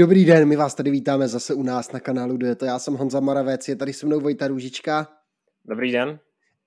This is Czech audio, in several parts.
Dobrý den, my vás tady vítáme zase u nás na kanálu to. Já jsem Honza Moravec, je tady se mnou Vojta Růžička. Dobrý den.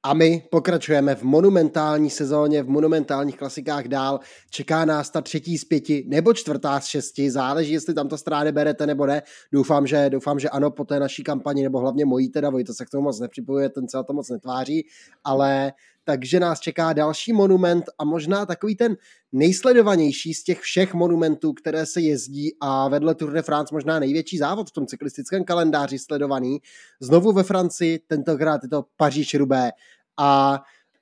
A my pokračujeme v monumentální sezóně, v monumentálních klasikách dál. Čeká nás ta třetí z pěti nebo čtvrtá z šesti, záleží, jestli tam to strány berete nebo ne. Doufám, že, doufám, že ano po té naší kampani, nebo hlavně mojí teda, Vojta se k tomu moc nepřipojuje, ten se to moc netváří, ale takže nás čeká další monument a možná takový ten nejsledovanější z těch všech monumentů, které se jezdí a vedle Tour de France možná největší závod v tom cyklistickém kalendáři sledovaný. Znovu ve Francii, tentokrát je to Paříž-Roubaix a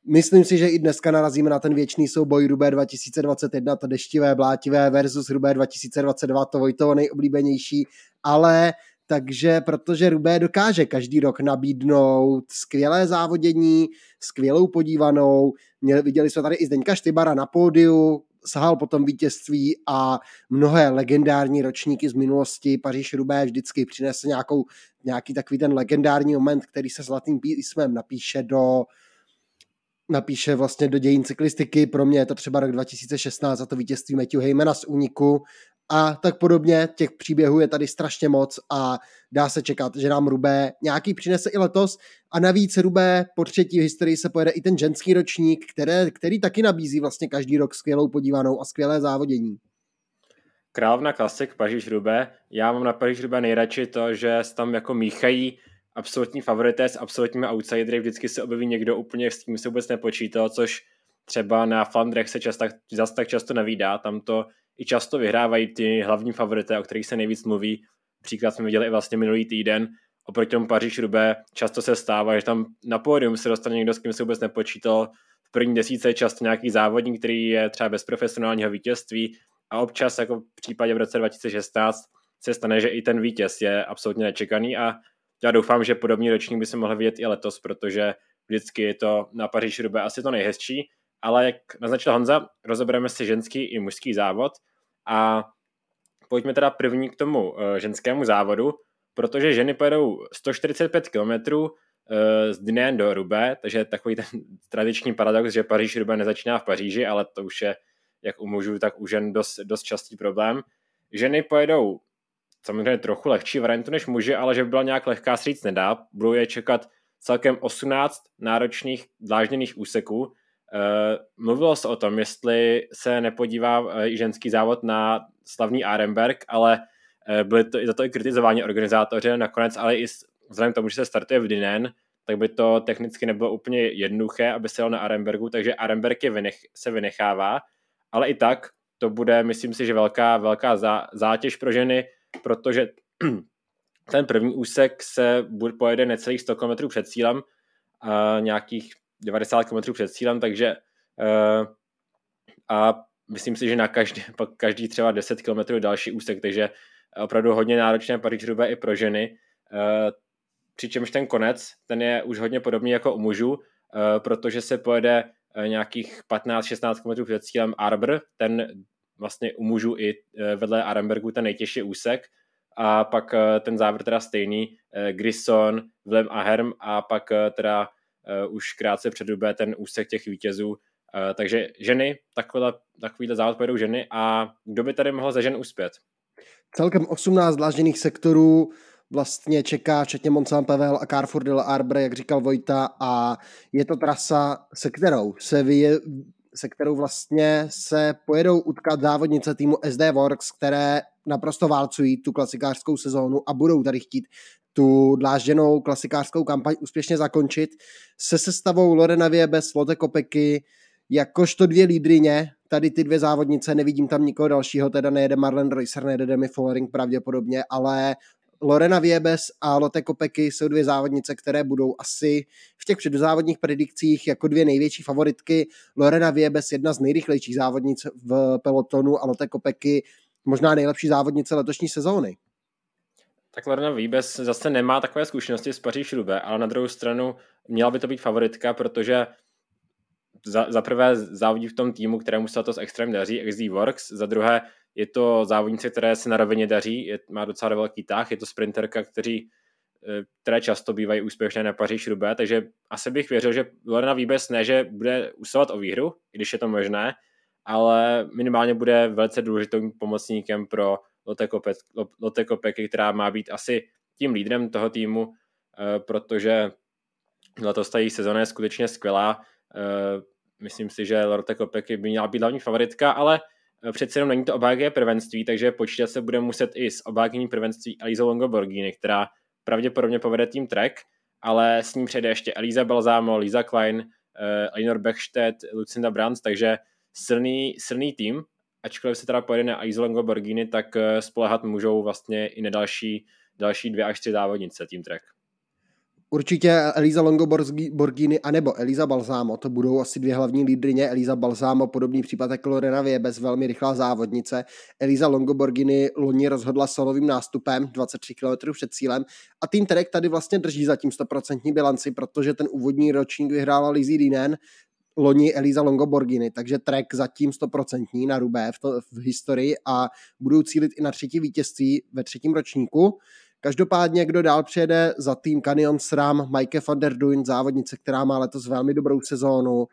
Myslím si, že i dneska narazíme na ten věčný souboj Rubé 2021, to deštivé, blátivé versus Rubé 2022, to Vojtovo nejoblíbenější, ale takže protože Rubé dokáže každý rok nabídnout skvělé závodění, skvělou podívanou, Měli, viděli jsme tady i Zdeňka Štybara na pódiu, sahal potom vítězství a mnohé legendární ročníky z minulosti. Paříž Rubé vždycky přinese nějakou, nějaký takový ten legendární moment, který se zlatým písmem napíše do napíše vlastně do dějin cyklistiky. Pro mě je to třeba rok 2016 a to vítězství Matthew Heymana z úniku a tak podobně. Těch příběhů je tady strašně moc a dá se čekat, že nám Rubé nějaký přinese i letos a navíc Rubé po třetí v historii se pojede i ten ženský ročník, které, který taky nabízí vlastně každý rok skvělou podívanou a skvělé závodění. Královna klasik Paříž Rubé. Já mám na Paříž Rubé nejradši to, že tam jako míchají absolutní favorité s absolutními outsidery. Vždycky se objeví někdo úplně, s tím se vůbec nepočítal, což třeba na Flandrech se často, zase tak často nevídá. Tam to i často vyhrávají ty hlavní favorité, o kterých se nejvíc mluví. Příklad jsme viděli i vlastně minulý týden. Oproti tomu Paříž Rubé často se stává, že tam na pódium se dostane někdo, s kým se vůbec nepočítal. V první desíce je často nějaký závodník, který je třeba bez profesionálního vítězství a občas, jako v případě v roce 2016, se stane, že i ten vítěz je absolutně nečekaný a já doufám, že podobný ročník by se mohl vidět i letos, protože vždycky je to na Paříž Rubé asi to nejhezčí, ale jak naznačil Honza, rozebereme si ženský i mužský závod a pojďme teda první k tomu uh, ženskému závodu, protože ženy pojedou 145 km uh, z Dne do Rubé, takže takový ten tradiční paradox, že Paříž Rubé nezačíná v Paříži, ale to už je jak u mužů, tak u žen dost, dost častý problém. Ženy pojedou samozřejmě trochu lehčí variantu než muži, ale že by byla nějak lehká se říct nedá. Budou je čekat celkem 18 náročných dlážděných úseků, mluvilo se o tom, jestli se nepodívá i ženský závod na slavný Arenberg, ale uh, byly to, za to i kritizováni organizátoři nakonec, ale i vzhledem k tomu, že se startuje v Dinen, tak by to technicky nebylo úplně jednoduché, aby se jel na Arenbergu, takže Arenberg je vynech, se vynechává, ale i tak to bude, myslím si, že velká, velká zá, zátěž pro ženy, protože ten první úsek se bude, pojede necelých 100 km před cílem, a nějakých 90 km před cílem, takže uh, a myslím si, že na každý, pak každý třeba 10 km další úsek, takže opravdu hodně náročné paříž i pro ženy. Uh, přičemž ten konec, ten je už hodně podobný jako u mužů, uh, protože se pojede nějakých 15-16 km před cílem Arbor, ten vlastně u mužů i vedle Arenbergu ten nejtěžší úsek, a pak ten závěr teda stejný, Grisson, Vlem a Herm a pak teda uh, už krátce před době ten úsek těch vítězů. Uh, takže ženy, takovýhle, takovýhle závod pojedou ženy a kdo by tady mohl za žen uspět? Celkem 18 dlážděných sektorů vlastně čeká, včetně Mont Pavel a Carrefour de la Arbre, jak říkal Vojta, a je to trasa, se kterou se vyje, se kterou vlastně se pojedou utkat závodnice týmu SD Works, které naprosto válcují tu klasikářskou sezónu a budou tady chtít tu dlážděnou klasikářskou kampaň úspěšně zakončit se sestavou Lorena Viebes, Lotte Kopeky, jakožto dvě lídrině, tady ty dvě závodnice, nevidím tam nikoho dalšího, teda nejede Marlen Reusser, nejede Demi Follering pravděpodobně, ale Lorena Viebes a Lotte Kopeky jsou dvě závodnice, které budou asi v těch předzávodních predikcích jako dvě největší favoritky. Lorena Viebes jedna z nejrychlejších závodnic v pelotonu a Lotte Kopeky možná nejlepší závodnice letošní sezóny tak Lorena Výbes zase nemá takové zkušenosti s Paříž Rube, ale na druhou stranu měla by to být favoritka, protože za, za prvé závodí v tom týmu, kterému se to s extrém daří, XD Works, za druhé je to závodnice, které se na rovině daří, je, má docela velký tah, je to sprinterka, kteří, eh, které často bývají úspěšné na Paříž Rube, takže asi bych věřil, že Lorena Výbes ne, že bude usilovat o výhru, když je to možné, ale minimálně bude velice důležitým pomocníkem pro Lotte Kopecky, která má být asi tím lídrem toho týmu, protože letos ta její sezona je skutečně skvělá. Myslím si, že Lotte Kopecky by měla být hlavní favoritka, ale přece jenom není to obhájké prvenství, takže počítat se bude muset i s obhájkyní prvenství Elisa Longo Borghini, která pravděpodobně povede tým Trek, ale s ním přijde ještě Elisa Balzamo, Lisa Klein, Elinor Bechstedt, Lucinda Brands, takže silný, silný tým, ačkoliv se teda pojede na Longo Borghini, tak uh, spolehat můžou vlastně i na další, další dvě až tři závodnice tým Trek. Určitě Eliza Longo Borghini anebo Eliza Balzámo, to budou asi dvě hlavní lídrině. Eliza Balzámo, podobný případ jako Lorena bez velmi rychlá závodnice. Eliza Longo Borghini loni rozhodla solovým nástupem 23 km před cílem a tým Trek tady vlastně drží zatím 100% bilanci, protože ten úvodní ročník vyhrála Lizzie Dinen, loni Eliza Longo Borghini, takže Trek zatím 100% na rubé v, to, v historii a budou cílit i na třetí vítězství ve třetím ročníku. Každopádně, kdo dál přijede za tým Canyon SRAM, Mike van der Duin, závodnice, která má letos velmi dobrou sezónu.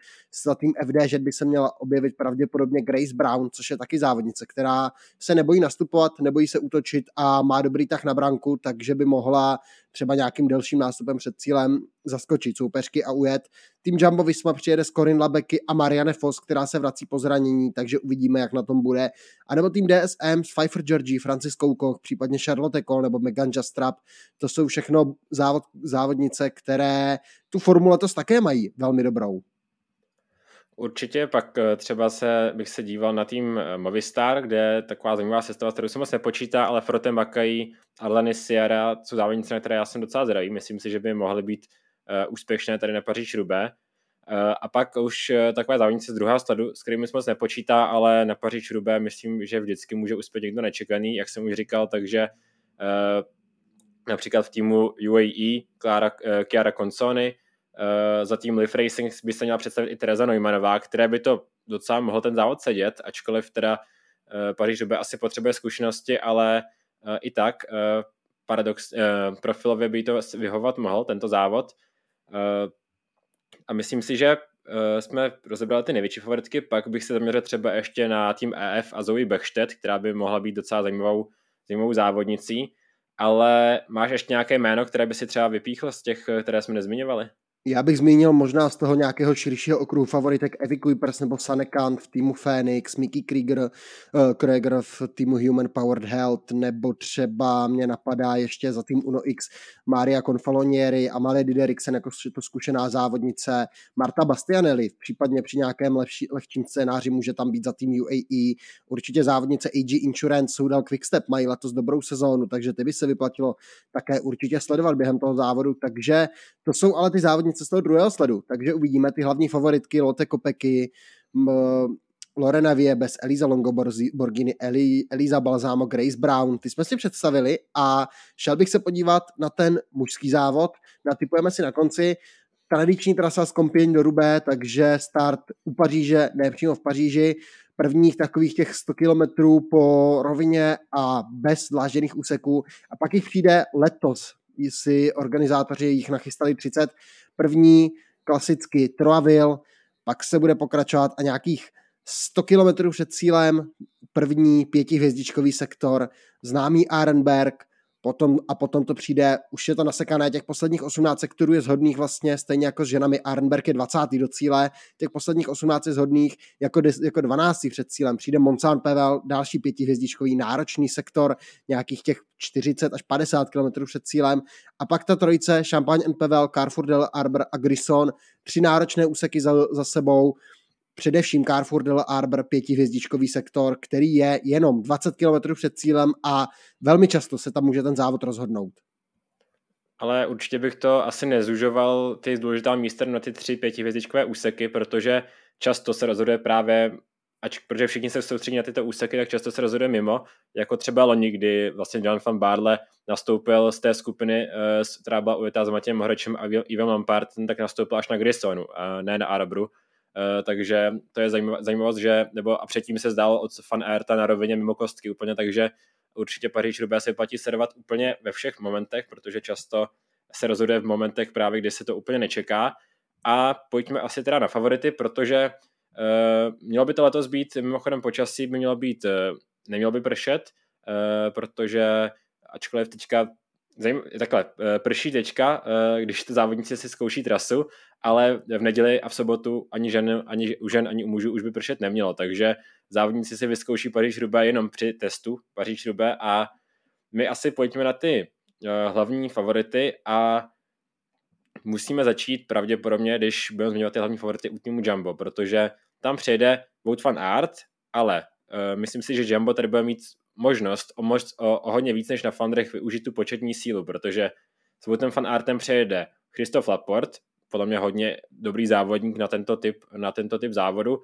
Za tým FD, by se měla objevit pravděpodobně Grace Brown, což je taky závodnice, která se nebojí nastupovat, nebojí se útočit a má dobrý tah na branku, takže by mohla třeba nějakým delším nástupem před cílem zaskočit soupeřky a ujet. Tým Jumbo Visma přijede s Corin Labeky a Marianne Foss, která se vrací po zranění, takže uvidíme, jak na tom bude. A nebo tým DSM s Pfeiffer Georgie, Francis Koch, případně Charlotte Cole nebo Megan Jastrap. To jsou všechno závod, závodnice, které tu formule to také mají velmi dobrou. Určitě, pak eh, třeba se, bych se díval na tým eh, Movistar, kde je taková zajímavá sestava, kterou se moc nepočítá, ale Frotem Bakají, Arlany Sierra jsou závodnice, na které já jsem docela zdraví. Myslím si, že by mohly být uh, úspěšné tady na Paříž Rubé. Uh, a pak už uh, takové závodnice z druhého sledu, s kterými jsme moc nepočítá, ale na Paříž Rubé myslím, že vždycky může uspět někdo nečekaný, jak jsem už říkal, takže například v týmu UAE Clara, Chiara Consoni, za tým Live Racing by se měla představit i Teresa Neumannová, které by to docela mohlo ten závod sedět, ačkoliv teda uh, Paříž Roubaix asi potřebuje zkušenosti, ale uh, i tak paradox, profilově by to vyhovat mohl, tento závod. A myslím si, že jsme rozebrali ty největší favoritky, pak bych se zaměřil třeba ještě na tým EF a Zoe Bechstedt, která by mohla být docela zajímavou, zajímavou závodnicí, ale máš ještě nějaké jméno, které by si třeba vypíchl z těch, které jsme nezmiňovali? Já bych zmínil možná z toho nějakého širšího okruhu favoritek Evy Kuipers nebo Sanekan v týmu Phoenix, Mickey Krieger, uh, Krieger v týmu Human Powered Health, nebo třeba mě napadá ještě za tým Uno X Maria Confalonieri, Amalie Dideriksen jako to zkušená závodnice, Marta Bastianelli, případně při nějakém lepší, lehčím scénáři může tam být za tým UAE, určitě závodnice AG Insurance, Soudal Quickstep mají letos dobrou sezónu, takže ty by se vyplatilo také určitě sledovat během toho závodu, takže to jsou ale ty závodnice z toho druhého sledu, takže uvidíme ty hlavní favoritky Lotte Kopecky, Lorena bez Eliza Longoborgini, Eli, Eliza Balzamo, Grace Brown, ty jsme si představili a šel bych se podívat na ten mužský závod, natypujeme si na konci, tradiční trasa z Compiègne do Rubé, takže start u Paříže, ne přímo v Paříži, prvních takových těch 100 kilometrů po rovině a bez dlážděných úseků. A pak jich přijde letos, si organizátoři jich nachystali 30, první klasicky Troavil, pak se bude pokračovat a nějakých 100 km před cílem první pětihvězdičkový sektor, známý Arenberg, potom, a potom to přijde, už je to nasekané, těch posledních 18 sektorů je zhodných vlastně, stejně jako s ženami, Arenberg je 20. do cíle, těch posledních 18 je zhodných jako, jako 12. před cílem, přijde Monsan Pevel, další pětihvězdičkový náročný sektor, nějakých těch 40 až 50 km před cílem, a pak ta trojice, Champagne and Pevel, Carrefour del Arbor a Grisson, tři náročné úseky za, za sebou, především Carrefour del Arbor pětihvězdičkový sektor, který je jenom 20 km před cílem a velmi často se tam může ten závod rozhodnout. Ale určitě bych to asi nezužoval ty důležitá místa na ty tři pětihvězdičkové úseky, protože často se rozhoduje právě, ač, protože všichni se soustředí na tyto úseky, tak často se rozhoduje mimo, jako třeba loni, kdy vlastně John van Barle nastoupil z té skupiny, eh, která byla ujetá s Matějem Mohrečem a Ivem Lampard, tak nastoupil až na Grissonu, ne na Arbru Eh, takže to je zajímavost, že, nebo a předtím se zdál od Fan Aerta na rovině mimo kostky úplně, takže určitě Paříž Roubaix se platí servat úplně ve všech momentech, protože často se rozhoduje v momentech právě, kdy se to úplně nečeká. A pojďme asi teda na favority, protože uh, mělo by to letos být, mimochodem počasí by mělo být, uh, nemělo by pršet, protože ačkoliv teďka Zajím, takhle, prší tečka, když ty závodníci si zkouší trasu, ale v neděli a v sobotu ani, žen, ani u žen, ani u mužů už by pršet nemělo, takže závodníci si vyzkouší paříž rubé jenom při testu paříž rubé a my asi pojďme na ty uh, hlavní favority a musíme začít pravděpodobně, když budeme zmiňovat ty hlavní favority u týmu Jumbo, protože tam přijede van Aert, ale uh, myslím si, že Jumbo tady bude mít možnost o, mož, o, o hodně víc než na Flandrech využít tu početní sílu, protože s Woutem van Aertem přejede Christoph Laporte, podle mě hodně dobrý závodník na tento typ, na tento typ závodu,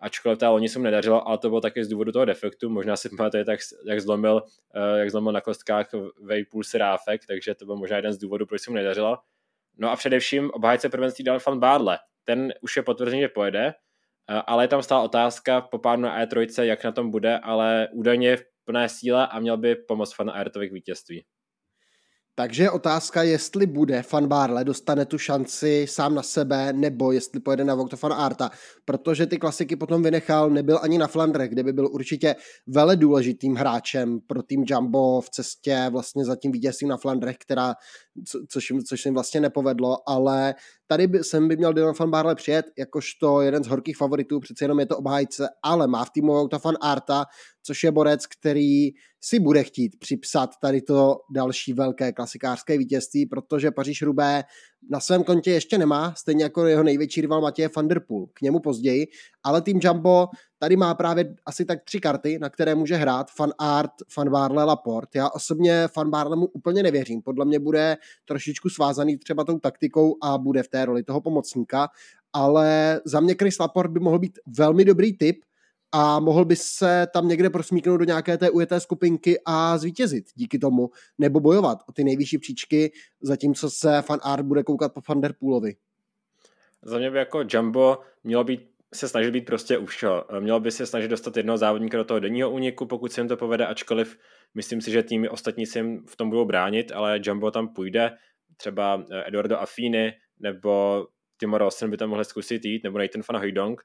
ačkoliv ta loni se mu nedařilo, ale to bylo taky z důvodu toho defektu, možná si pamatuje, tak, jak zlomil, uh, jak zlomil na kostkách Vejpůl Seráfek, takže to byl možná jeden z důvodů, proč se mu nedařilo. No a především obhájce prvenství dal Fan Barle. Ten už je potvrzený, že pojede, uh, ale je tam stála otázka po pádu na E3, jak na tom bude, ale údajně plné síle a měl by pomoct Fan Aertovi k vítězství. Takže otázka, jestli bude Fan Barle, dostane tu šanci sám na sebe, nebo jestli pojede na Vought Fan Arta, protože ty klasiky potom vynechal, nebyl ani na Flandre, kde by byl určitě vele důležitým hráčem pro tým Jumbo v cestě vlastně za tím vítězstvím na Flandrech, která, co, což, což jim vlastně nepovedlo, ale tady by, sem by měl Dylan Van Barle přijet jakožto jeden z horkých favoritů, přece jenom je to obhájce, ale má v týmu Vouta Fan Arta, což je borec, který si bude chtít připsat tady to další velké klasikářské vítězství, protože Paříž Rubé na svém kontě ještě nemá, stejně jako jeho největší rival Matěje van der Poel, k němu později, ale tým Jumbo tady má právě asi tak tři karty, na které může hrát, Fan Art, Fan Barle, Laporte. Já osobně Fan Barle mu úplně nevěřím, podle mě bude trošičku svázaný třeba tou taktikou a bude v té roli toho pomocníka, ale za mě Chris Laporte by mohl být velmi dobrý typ, a mohl by se tam někde prosmíknout do nějaké té ujeté skupinky a zvítězit díky tomu, nebo bojovat o ty nejvyšší příčky, zatímco se fan art bude koukat po Van Der Poolovi. Za mě by jako Jumbo mělo být se snažit být prostě už. Mělo by se snažit dostat jednoho závodníka do toho denního úniku, pokud se jim to povede, ačkoliv myslím si, že týmy ostatní si jim v tom budou bránit, ale Jumbo tam půjde, třeba Eduardo Affini nebo Timo Rossen by tam mohli zkusit jít, nebo Nathan van Hooydonk,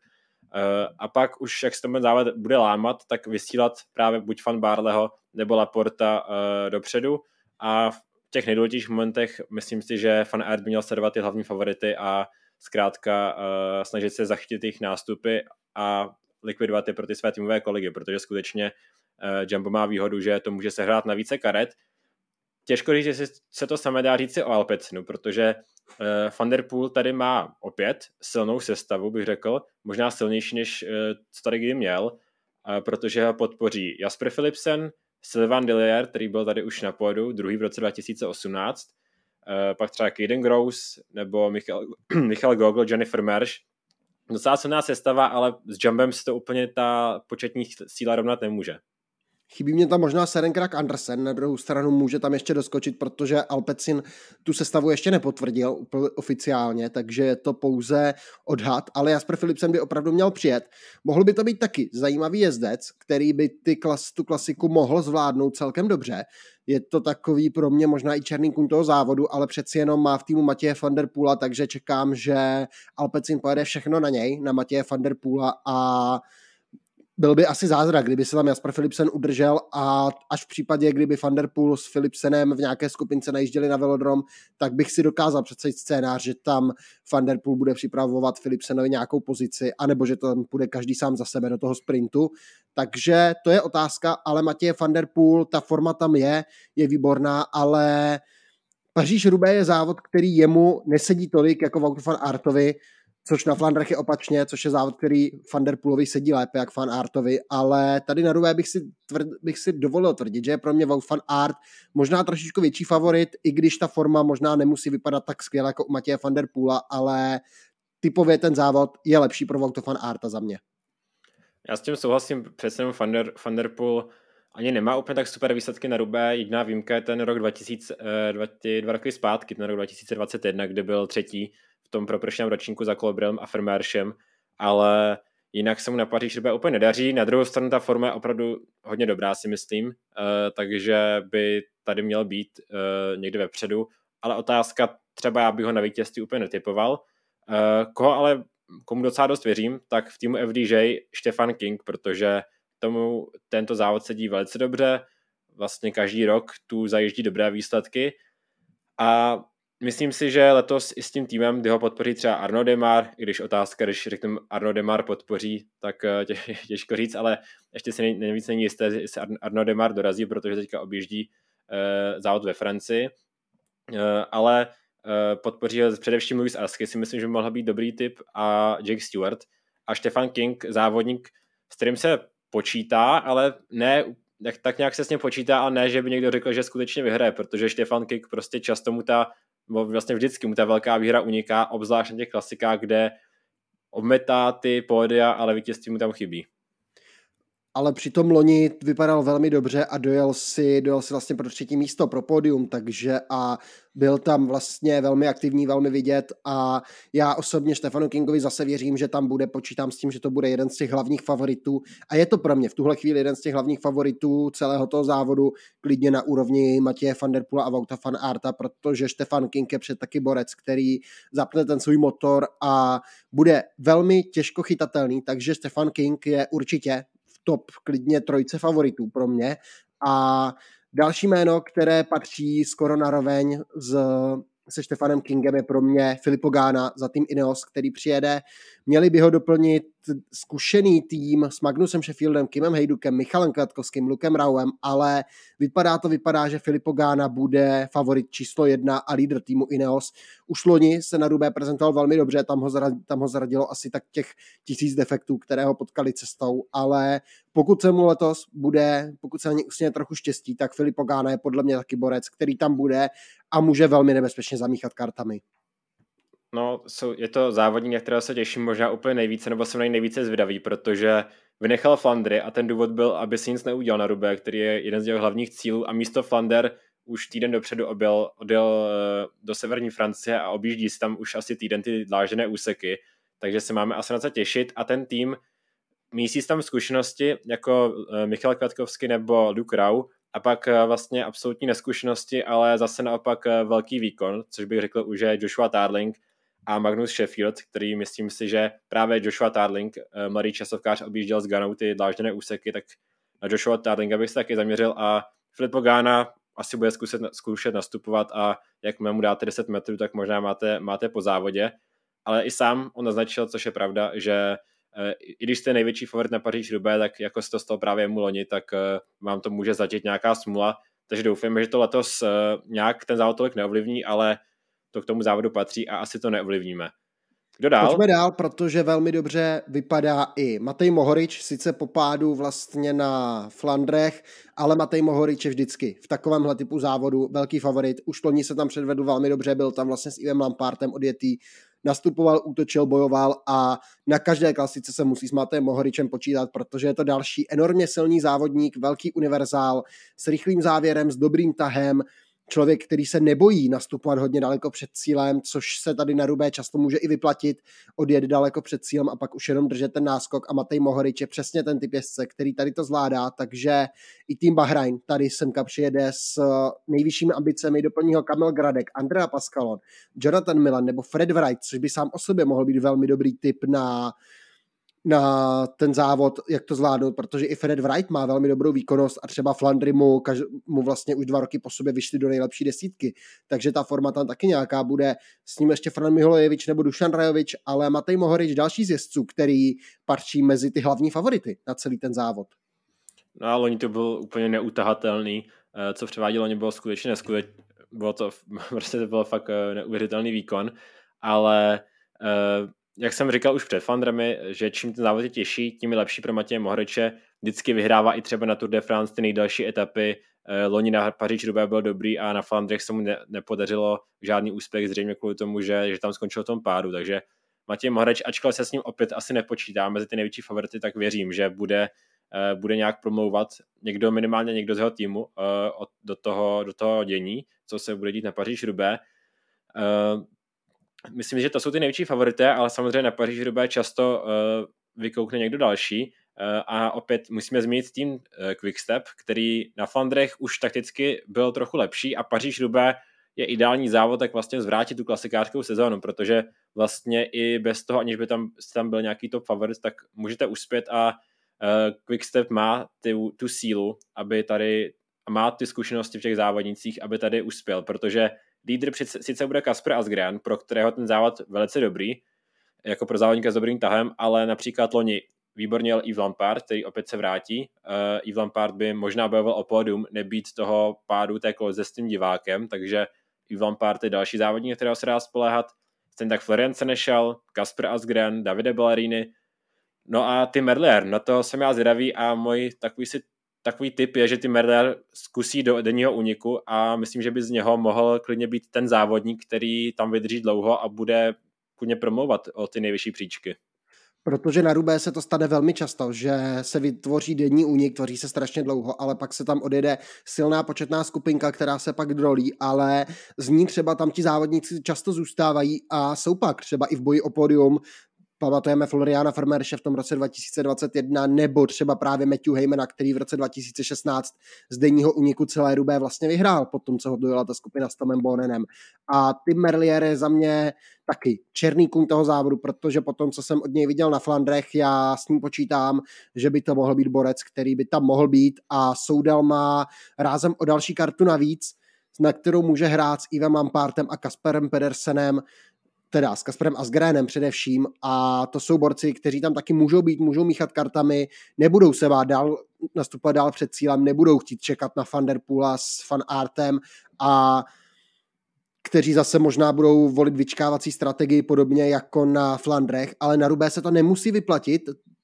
Eh, a pak už, jak se to závod bude lámat, tak vysílat právě buď fan Barleho nebo Laporta uh, dopředu a v těch nejdůležitějších momentech myslím si, že fan Art by měl sledovat ty hlavní favority a zkrátka uh, snažit se zachytit jejich nástupy a likvidovat je pro ty své týmové kolegy, protože skutečně uh, Jumbo má výhodu, že to může sehrát na více karet. Těžko říct, že se to samé dá říct si o Alpecinu, protože Uh, Van der Poel tady má opět silnou sestavu, bych řekl, možná silnější, než uh, co tady kdy měl, uh, protože ho podpoří Jasper Philipsen, Sylvain Dillier, který byl tady už na pódu, druhý v roce 2018, uh, pak třeba Kaden Gross nebo Michal, Michal Gogol, Jennifer Mersch. Docela silná sestava, ale s Jumbem se to úplně ta početní síla rovnat nemůže. Chybí mě tam možná Serenkrak Andersen, na druhou stranu může tam ještě doskočit, protože Alpecin tu sestavu ještě nepotvrdil oficiálně, takže je to pouze odhad, ale Jasper Philipsen by opravdu měl přijet. Mohl by to být taky zajímavý jezdec, který by ty klas, tu klasiku mohl zvládnout celkem dobře. Je to takový pro mě možná i černý kůň toho závodu, ale přeci jenom má v týmu Matěje van der Poola, takže čekám, že Alpecin pojede všechno na něj, na Matěje van der Poola a byl by asi zázrak, kdyby se tam Jasper Philipsen udržel a až v případě, kdyby Van Der Poel s Philipsenem v nějaké skupince najížděli na velodrom, tak bych si dokázal představit scénář, že tam Van Der Poel bude připravovat Philipsenovi nějakou pozici, anebo že tam půjde každý sám za sebe do toho sprintu. Takže to je otázka, ale Matěj Van Der Poel, ta forma tam je, je výborná, ale Paříž Rubé je závod, který jemu nesedí tolik jako Voutu van Artovi, což na Flandrech je opačně, což je závod, který Van Der Poolovi sedí lépe jak Fan Artovi, ale tady na Ruvé bych si, tvrd, bych si dovolil tvrdit, že je pro mě Wout Van Art možná trošičku větší favorit, i když ta forma možná nemusí vypadat tak skvěle jako u Matěje Van Der Poola, ale typově ten závod je lepší pro Wout Van Arta za mě. Já s tím souhlasím, přesně Van der, Van der Poel ani nemá úplně tak super výsledky na Rubé. Jediná výjimka je ten rok 2000, dva, dva roky zpátky, ten rok 2021, kdy byl třetí tom propršném ročníku za Klobrem a Ferméršem, ale jinak se mu na Paříž úplně nedaří. Na druhou stranu ta forma je opravdu hodně dobrá, si myslím, uh, takže by tady měl být uh, někde vepředu, ale otázka, třeba já bych ho na vítězství úplně netypoval. Uh, koho ale, komu docela dost věřím, tak v týmu FDJ Stefan King, protože tomu tento závod sedí velice dobře, vlastně každý rok tu zajíždí dobré výsledky a myslím si, že letos i s tím týmem, kdy ho podpoří třeba Arno Demar, i když otázka, když řeknu Arno Demar podpoří, tak eh, tě, těžko říct, ale ještě si nejvíc není jisté, jestli Arno Demar dorazí, protože teďka objíždí uh, závod ve Francii, uh, ale uh, podpoří ho především Louis Asky, si myslím, že by mohl být dobrý typ a Jake Stewart. A Stefan King, závodník, s kterým se počítá, ale ne tak, tak nějak se s ním počítá a ne, že by někdo řekl, že skutečně vyhraje, protože Stefan King prostě často mu ta vlastně vždycky mu ta velká výhra uniká, obzvlášť na těch klasikách, kde obmetá ty pódia, ale vítězství mu tam chybí ale přitom loni vypadal velmi dobře a dojel si, dojel si vlastně pro třetí místo pro pódium, takže a byl tam vlastně velmi aktivní, velmi vidět a já osobně Stefanu Kingovi zase věřím, že tam bude, počítám s tím, že to bude jeden z těch hlavních favoritů. A je to pro mě v tuhle chvíli jeden z těch hlavních favoritů celého toho závodu, klidně na úrovni Matěje van der Pula a Vauta van Arta, protože Stefan King je před taky borec, který zapne ten svůj motor a bude velmi těžko chytatelný, takže Stefan King je určitě top klidně trojce favoritů pro mě. A další jméno, které patří skoro na roveň s, se Stefanem Kingem je pro mě Filipo Gána za tým Ineos, který přijede. Měli by ho doplnit zkušený tým s Magnusem Sheffieldem, Kimem Hejdukem, Michalem Kvetkovským, Lukem Rauem, ale vypadá to, vypadá, že Filippo Gána bude favorit číslo jedna a lídr týmu Ineos. Už loni se na Rubé prezentoval velmi dobře, tam ho, zaradilo, tam ho zaradilo asi tak těch tisíc defektů, které ho potkali cestou, ale pokud se mu letos bude, pokud se na ně trochu štěstí, tak Filippo Gána je podle mě taky borec, který tam bude a může velmi nebezpečně zamíchat kartami. No, jsou, je to závodník, na kterého se těším možná úplně nejvíce, nebo jsem na nejvíce zvědavý, protože vynechal Flandry a ten důvod byl, aby si nic neudělal na Rubé, který je jeden z jeho hlavních cílů a místo Flander už týden dopředu objel, odjel eh, do severní Francie a objíždí si tam už asi týden ty dlážené úseky, takže se máme asi na co těšit a ten tým mísí tam zkušenosti jako eh, Michal Kvatkovský nebo Luke Rau a pak eh, vlastně absolutní neskušenosti, ale zase naopak velký výkon, což bych řekl už je Joshua Tarling, a Magnus Sheffield, který myslím si, že právě Joshua Tarling, mladý časovkář, objížděl s Ganou ty dlážděné úseky, tak na Joshua Tarlinga bych se taky zaměřil a Filippo Gana asi bude zkusit, zkoušet nastupovat a jak mu dáte 10 metrů, tak možná máte, máte po závodě. Ale i sám on naznačil, což je pravda, že i když jste největší favorit na Paříž Roubaix, tak jako se to stalo právě mu loni, tak eh, vám to může zatět nějaká smula. Takže doufujeme, že to letos nějak ten závod tolik neovlivní, ale to k tomu závodu patří a asi to neovlivníme. Kdo dál? Pojďme dál, protože velmi dobře vypadá i Matej Mohorič, sice po pádu vlastně na Flandrech, ale Matej Mohorič je vždycky v takovémhle typu závodu velký favorit. Už loni se tam předvedl velmi dobře, byl tam vlastně s Ivem Lampartem odjetý, nastupoval, útočil, bojoval a na každé klasice se musí s Matejem Mohoričem počítat, protože je to další enormně silný závodník, velký univerzál s rychlým závěrem, s dobrým tahem, člověk, který se nebojí nastupovat hodně daleko před cílem, což se tady na Rubé často může i vyplatit, odjet daleko před cílem a pak už jenom držet ten náskok a Matej Mohorič je přesně ten typ jezdce, který tady to zvládá, takže i tým Bahrain tady semka přijede s nejvyššími ambicemi, doplní ho Kamil Gradek, Andrea Pascalon, Jonathan Milan nebo Fred Wright, což by sám o sobě mohl být velmi dobrý typ na na ten závod, jak to zvládnout, protože i Fred Wright má velmi dobrou výkonnost a třeba Flandry mu, kaž, mu vlastně už dva roky po sobě vyšly do nejlepší desítky, takže ta forma tam taky nějaká bude. S ním ještě Fran Miholojevič nebo Dušan Rajovič, ale Matej Mohorič další z jezdců, který patří mezi ty hlavní favority na celý ten závod. No a loni to byl úplně neutahatelný, eh, co předvádělo, loni bylo skutečně neskutečné, bylo to, prostě to bylo fakt eh, neuvěřitelný výkon, ale eh, jak jsem říkal už před Fandrami, že čím ten závod je těžší, tím je lepší pro Matěje Mohreče. Vždycky vyhrává i třeba na Tour de France ty nejdelší etapy. Eh, loni na Paříž Roubaix byl dobrý a na Flandrech se mu ne, nepodařilo žádný úspěch, zřejmě kvůli tomu, že, že tam skončil v tom pádu. Takže Matěj Mohreč, ačkoliv se s ním opět asi nepočítá mezi ty největší favority, tak věřím, že bude, eh, bude nějak promlouvat někdo, minimálně někdo z jeho týmu eh, do toho, do toho dění, co se bude dít na Paříž Roubaix myslím, že to jsou ty největší favorité, ale samozřejmě na Paříž Roubaix často uh, vykoukne někdo další. Uh, a opět musíme zmínit tým uh, Quickstep, který na Flandrech už takticky byl trochu lepší a Paříž Roubaix je ideální závod, tak vlastně zvrátit tu klasikářskou sezónu, protože vlastně i bez toho, aniž by tam, tam byl nějaký top favorit, tak můžete uspět a uh, Quickstep má ty, tu sílu, aby tady má ty zkušenosti v těch závodnicích, aby tady uspěl, protože lídr sice bude Kasper Asgren, pro kterého ten závod velice dobrý, jako pro závodníka s dobrým tahem, ale například loni výborně jel Yves Lampard, který opět se vrátí. Uh, Yves Lampard by možná bojoval o pódium, nebýt toho pádu té koloze s tím divákem, takže Yves Lampard je další závodník, kterého se dá spoléhat. Ten tak Florian nešel, Kasper Asgren, Davide Ballerini, no a ty Merlier, na to jsem já zvědavý a můj takový si takový typ je, že ty Merlier zkusí do denního úniku a myslím, že by z něho mohl klidně být ten závodník, který tam vydrží dlouho a bude klidně promlouvat o ty nejvyšší příčky. Protože na Rubé se to stane velmi často, že se vytvoří denní únik, tvoří se strašně dlouho, ale pak se tam odjede silná početná skupinka, která se pak drolí, ale z ní třeba tam ti závodníci často zůstávají a jsou pak třeba i v boji o pódium pamatujeme Floriana Farmerše v tom roce 2021, nebo třeba právě Matthew Heymana, který v roce 2016 z denního uniku celé Rubé vlastně vyhrál, po tom, co ho dojela ta skupina s Tomem Bonenem. A Tim Merlier je za mě taky černý kůň toho závodu, protože po tom, co jsem od něj viděl na Flandrech, já s ním počítám, že by to mohl být borec, který by tam mohl být a Soudal má rázem o další kartu navíc, na kterou může hrát s Ivem Lampartem a Kasperem Pedersenem, teda s Kasperem Asgrénem především a to jsou borci, kteří tam taky můžou být, můžou míchat kartami, nebudou se bát dál nastupovat dál před cílem, nebudou chtít čekat na Van der Poola s Fan Artem a kteří zase možná budou volit vyčkávací strategii podobně jako na Flandrech, ale na Rubé se to nemusí vyplatit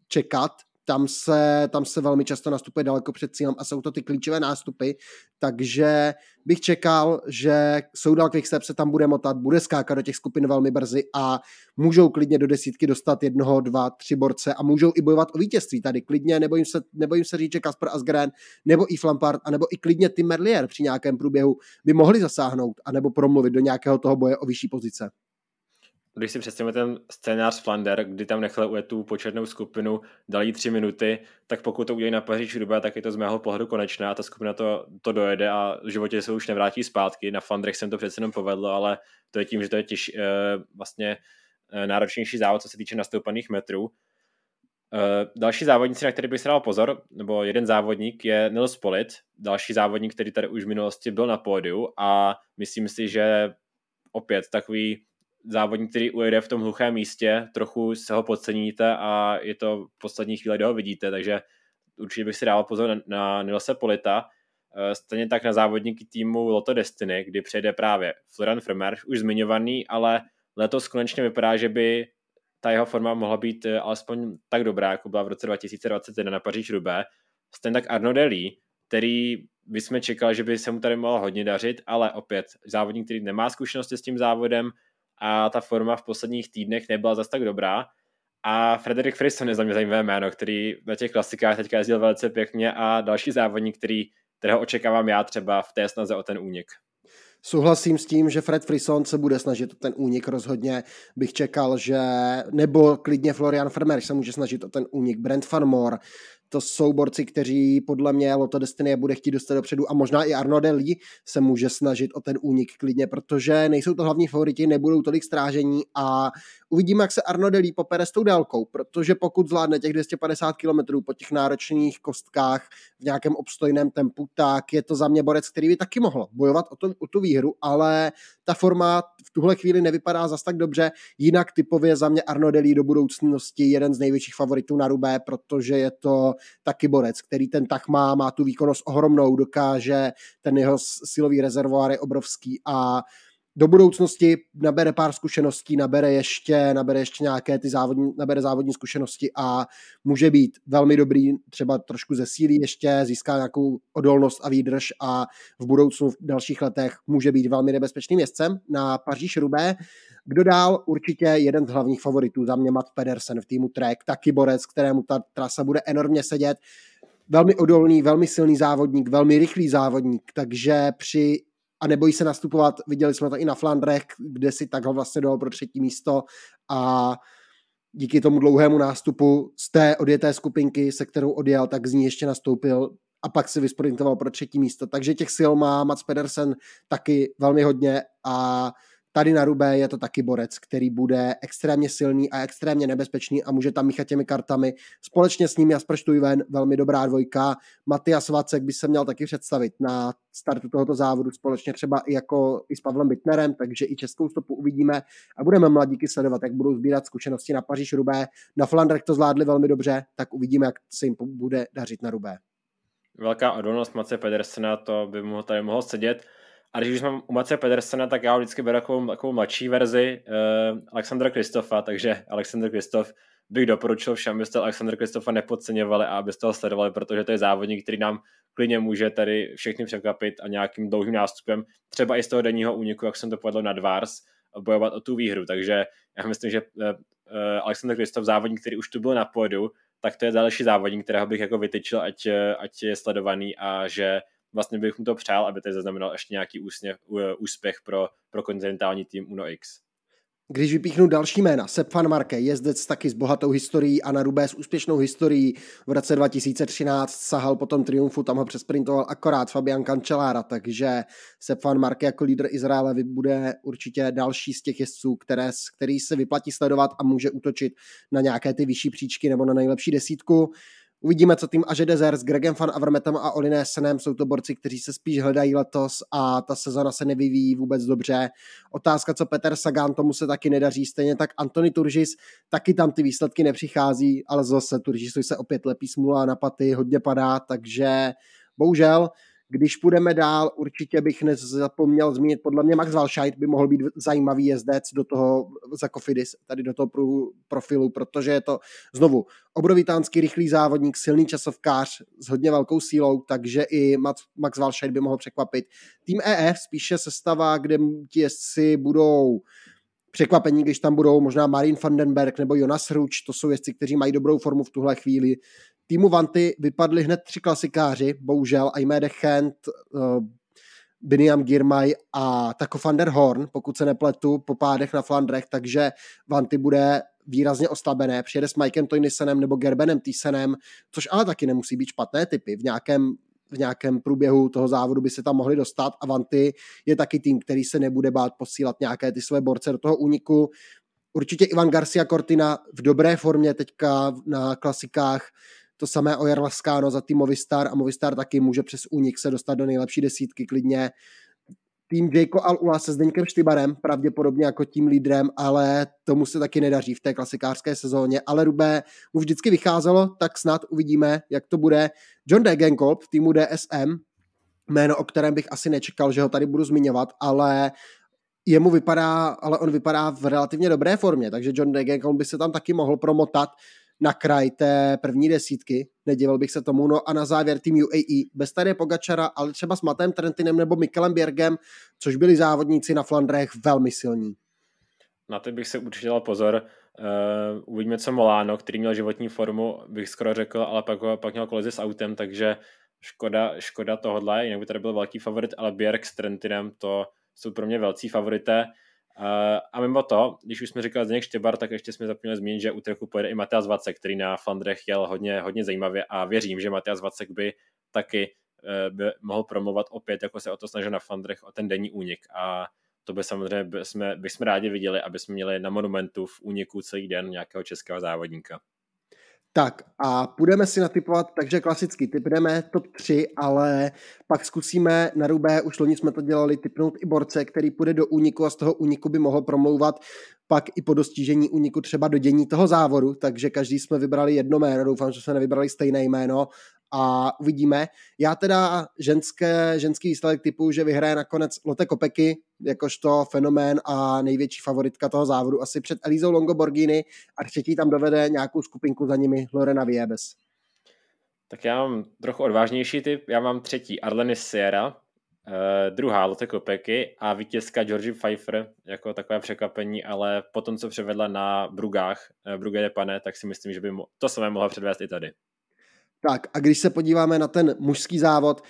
čekat, tam se, tam se velmi často nastupuje daleko před cílem a jsou to ty klíčové nástupy, takže bych čekal, že Soudal Quickstep se tam bude motat, bude skákat do těch skupin velmi brzy a můžou klidně do desítky dostat jednoho, dva, tři borce a můžou i bojovat o vítězství tady. Klidně, nebo jim se, nebo jim se říct, že Kasper Asgren, nebo i Flampard, anebo i klidně Tim Merlier při nějakém průběhu by mohli zasáhnout, anebo promluvit do nějakého toho boje o vyšší pozice když si představíme ten scénář Flander, kdy tam nechali ujet tu početnou skupinu, dali tři minuty, tak pokud to udělají na Paříž Roubaix, tak je to z mého pohledu konečné a ta skupina to, to dojede a v životě se už nevrátí zpátky. Na Flandrech jsem to přece jenom povedlo, ale to je tím, že to je těž, eh, vlastně eh, náročnější závod, co se týče nastoupaných metrů. Eh, další závodníci, na který bych se dal pozor, nebo jeden závodník je Nils Polit, další závodník, který tady už v minulosti byl na pódiu a myslím si, že opět takový závodník, který ujede v tom hluchém místě, trochu se ho podceníte a je to v poslední chvíli, kdy ho vidíte, takže určitě bych si dal pozor na, Nilse Polita, eh, stejně tak na závodníky týmu Lotto Destiny, kdy přejde právě Florian Fremer, už zmiňovaný, ale letos konečně vypadá, že by ta jeho forma mohla být eh, alespoň tak dobrá, jako byla v roce 2021 na Paříž Rubé. Stejně tak Arno Delí, který bychom čekali, že by se mu tady mohlo hodně dařit, ale opět závodník, který nemá zkušenosti s tím závodem, a ta forma v posledních týdnech nebyla zase tak dobrá. A Frederik Frisson je za mě zajímavé jméno, který na těch klasikách teďka jezdil velice pěkně a další závodník, který, kterého očekávám já třeba v té snaze o ten únik. Souhlasím s tím, že Fred Frisson se bude snažit o ten únik rozhodně. Bych čekal, že nebo klidně Florian Fermer se může snažit o ten únik. Brent Moor, to jsou borci, kteří podle mě Lotto Destiny bude chtít dostat dopředu a možná i Arno Delí se může snažit o ten únik klidně, protože nejsou to hlavní favoriti, nebudou tolik strážení a uvidíme, jak se Arno Delí popere s tou délkou, protože pokud zvládne těch 250 km po těch náročných kostkách v nějakém obstojném tempu, tak je to za mě borec, který by taky mohl bojovat o, to, o tu výhru, ale ta forma v tuhle chvíli nevypadá zas tak dobře, jinak typově za mě Arno Delí do budoucnosti jeden z největších favoritů na Rubé, protože je to taky borec, který ten tak má, má tu výkonnost ohromnou, dokáže, ten jeho silový rezervoár je obrovský a do budoucnosti nabere pár zkušeností, nabere ještě, nabere ještě nějaké ty závodní, nabere závodní zkušenosti a může být velmi dobrý, třeba trošku zesílí ještě, získá nějakou odolnost a výdrž a v budoucnu v dalších letech může být velmi nebezpečným jezdcem na Paříž Rubé. Kdo dál? Určitě jeden z hlavních favoritů, za mě Matt Pedersen v týmu Trek, taky borec, kterému ta trasa bude enormně sedět. Velmi odolný, velmi silný závodník, velmi rychlý závodník, takže při a nebojí se nastupovat, viděli jsme to i na Flandrech, kde si takhle vlastně dal pro třetí místo a díky tomu dlouhému nástupu z té odjeté skupinky, se kterou odjel, tak z ní ještě nastoupil a pak si vysprintoval pro třetí místo. Takže těch sil má Mats Pedersen taky velmi hodně a tady na Rubé je to taky borec, který bude extrémně silný a extrémně nebezpečný a může tam míchat těmi kartami. Společně s ním Jasper Stuyven, velmi dobrá dvojka. Matias Vacek by se měl taky představit na startu tohoto závodu společně třeba i jako i s Pavlem Bittnerem, takže i českou stopu uvidíme a budeme mladíky sledovat, jak budou sbírat zkušenosti na Paříž Rubé. Na Flandrech to zvládli velmi dobře, tak uvidíme, jak se jim bude dařit na Rubé. Velká odolnost Mace Pedersena, to by mu tady mohlo sedět. A když už mám u Mace Pedersena, tak já vždycky beru takovou, takovou mladší verzi uh, Alexandra Kristofa, takže Alexander Kristof bych doporučil všem, abyste Alexandra Kristofa nepodceňovali a abyste ho sledovali, protože to je závodník, který nám klidně může tady všechny překvapit a nějakým dlouhým nástupem, třeba i z toho denního úniku, jak jsem to povedl na Dvars, bojovat o tu výhru. Takže já myslím, že uh, uh, Alexander Kristof, závodník, který už tu byl na pódu, tak to je další závodník, kterého bych jako vytyčil, ať, ať je sledovaný a že vlastně bych mu to přál, aby to zaznamenal ještě nějaký úsměv, úspěch pro, pro kontinentální tým Uno X. Když vypíchnu další jména, Sepp van Marke, jezdec taky s bohatou historií a na Rubé s úspěšnou historií. V roce 2013 sahal potom triumfu, tam ho přesprintoval akorát Fabian Cancellara, takže Sepp van Marke jako lídr Izraele bude určitě další z těch jezdců, které, který se vyplatí sledovat a může útočit na nějaké ty vyšší příčky nebo na nejlepší desítku. Uvidíme, co tým Aže Dezer s Gregem Van Avermetem a Oliné Senem jsou to borci, kteří se spíš hledají letos a ta sezona se nevyvíjí vůbec dobře. Otázka, co Peter Sagan, tomu se taky nedaří. Stejně tak Antony Turžis, taky tam ty výsledky nepřichází, ale zase Turžisovi se opět lepí smula na paty, hodně padá, takže bohužel když půjdeme dál, určitě bych nezapomněl zmínit, podle mě Max Walscheid by mohl být zajímavý jezdec do toho za Kofidis, tady do toho profilu, protože je to znovu obrovitánský rychlý závodník, silný časovkář s hodně velkou sílou, takže i Max Walscheid by mohl překvapit. Tým EF spíše sestava, kde ti jezdci budou překvapení, když tam budou možná Marin Vandenberg nebo Jonas Ruč, to jsou jezdci, kteří mají dobrou formu v tuhle chvíli týmu Vanty vypadli hned tři klasikáři, bohužel, Aimede Chent, uh, Biniam Girmay a Taco van der Horn, pokud se nepletu, po pádech na Flandrech, takže Vanty bude výrazně oslabené. Přijede s Mikem Toynisenem nebo Gerbenem Tysenem, což ale taky nemusí být špatné typy. V nějakém v nějakém průběhu toho závodu by se tam mohli dostat. Avanti je taky tým, který se nebude bát posílat nějaké ty své borce do toho úniku. Určitě Ivan Garcia Cortina v dobré formě teďka na klasikách to samé o Jarlaskáno za tým Movistar a Movistar taky může přes únik se dostat do nejlepší desítky klidně. Tým Jayko Al-Ula se Zdeňkem Štybarem, pravděpodobně jako tím lídrem, ale tomu se taky nedaří v té klasikářské sezóně. Ale Rubé mu vždycky vycházelo, tak snad uvidíme, jak to bude. John Degenkolb v týmu DSM, jméno, o kterém bych asi nečekal, že ho tady budu zmiňovat, ale jemu vypadá, ale on vypadá v relativně dobré formě, takže John Degenkolb by se tam taky mohl promotat na kraj té první desítky, nedivil bych se tomu, no a na závěr tým UAE, bez tady Pogačara, ale třeba s Matem Trentinem nebo Mikelem Bjergem, což byli závodníci na Flandrech velmi silní. Na to bych se určitě dal pozor. Uh, uvidíme, co Molano, který měl životní formu, bych skoro řekl, ale pak, pak měl kolizi s autem, takže škoda, škoda tohodle, jinak by tady byl velký favorit, ale Bjerg s Trentinem, to jsou pro mě velcí favorité. Uh, a mimo to, když už jsme říkali Zdeněk Štybar, tak ještě jsme zapomněli zmínit, že u treku pojede i Matias Vacek, který na Flandrech jel hodně, hodně zajímavě a věřím, že Matias Vacek by taky uh, by mohl promovat opět, jako se o to snažil na Flandrech, o ten denní únik a to by samozřejmě by jsme, by jsme rádi viděli, aby jsme měli na monumentu v úniku celý den nějakého českého závodníka. Tak a půjdeme si natypovat, takže klasicky typneme top 3, ale pak zkusíme na rubé, už loni jsme to dělali, typnout i borce, který půjde do úniku a z toho úniku by mohl promlouvat pak i po dostížení úniku třeba do dění toho závodu, takže každý jsme vybrali jedno jméno, doufám, že jsme nevybrali stejné jméno a uvidíme. Já teda ženské, ženský výsledek typu, že vyhraje nakonec Lotte Kopeky, jakožto fenomén a největší favoritka toho závodu, asi před Elizou Longoborgini a třetí tam dovede nějakou skupinku za nimi Lorena Viebes. Tak já mám trochu odvážnější typ, já mám třetí Arlenis Sierra, uh, druhá Lotte Kopeky a vítězka Georgie Pfeiffer jako takové překvapení, ale po tom, co převedla na Brugách, Brugge de Pane, tak si myslím, že by to samé mohla předvést i tady. Tak a když se podíváme na ten mužský závod,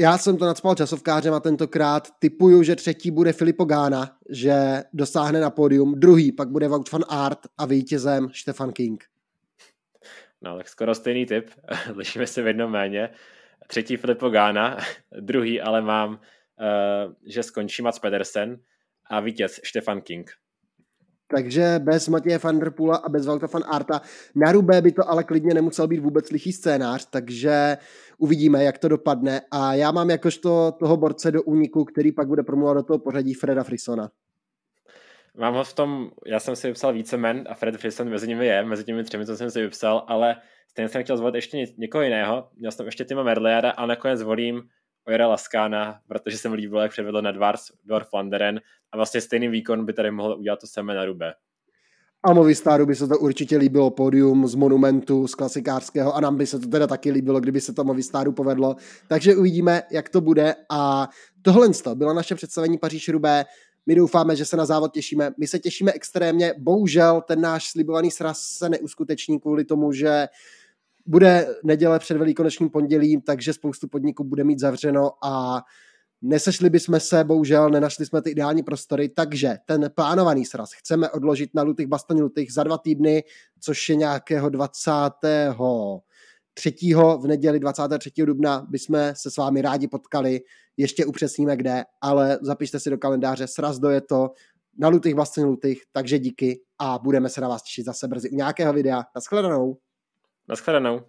já jsem to nadspal časovkářem a tentokrát typuju, že třetí bude Filipo Gána, že dosáhne na pódium, druhý pak bude Wout van Art a vítězem Stefan King. No, tak skoro stejný typ, lišíme se v jednom méně. Třetí Filipo Gána, druhý ale mám, uh, že skončí Mats Pedersen a vítěz Štefan King. Takže bez Matěje van der Pula a bez Valta van Arta na Rubé by to ale klidně nemusel být vůbec lichý scénář, takže uvidíme, jak to dopadne. A já mám jakožto toho borce do úniku, který pak bude promluvat do toho pořadí Freda Frisona. Mám ho v tom, já jsem si vypsal více men a Fred Frison mezi nimi je, mezi těmi třemi, co jsem si vypsal, ale stejně jsem chtěl zvolit ještě někoho jiného. Měl jsem ještě Tima Merliara a nakonec zvolím Ojera Laskána, protože jsem líbil, jak předvedl na Dwarf Flanderen a vlastně stejný výkon by tady mohl udělat to samé na Rube. A Movistaru by se to určitě líbilo pódium z Monumentu, z klasikářského a nám by se to teda taky líbilo, kdyby se to Movistaru povedlo. Takže uvidíme, jak to bude a tohle bylo naše představení Paříž Rubé. My doufáme, že se na závod těšíme. My se těšíme extrémně. Bohužel ten náš slibovaný sraz se neuskuteční kvůli tomu, že bude neděle před velikonočním pondělím, takže spoustu podniků bude mít zavřeno a Nesešli bychom se, bohužel nenašli jsme ty ideální prostory, takže ten plánovaný sraz chceme odložit na Lutých Bastoň Lutých za dva týdny, což je nějakého 20. 3. v neděli 23. dubna bychom se s vámi rádi potkali, ještě upřesníme kde, ale zapište si do kalendáře, sraz doje to na Lutých Bastoň Lutých, takže díky a budeme se na vás těšit zase brzy u nějakého videa. Naschledanou. Naschledanou.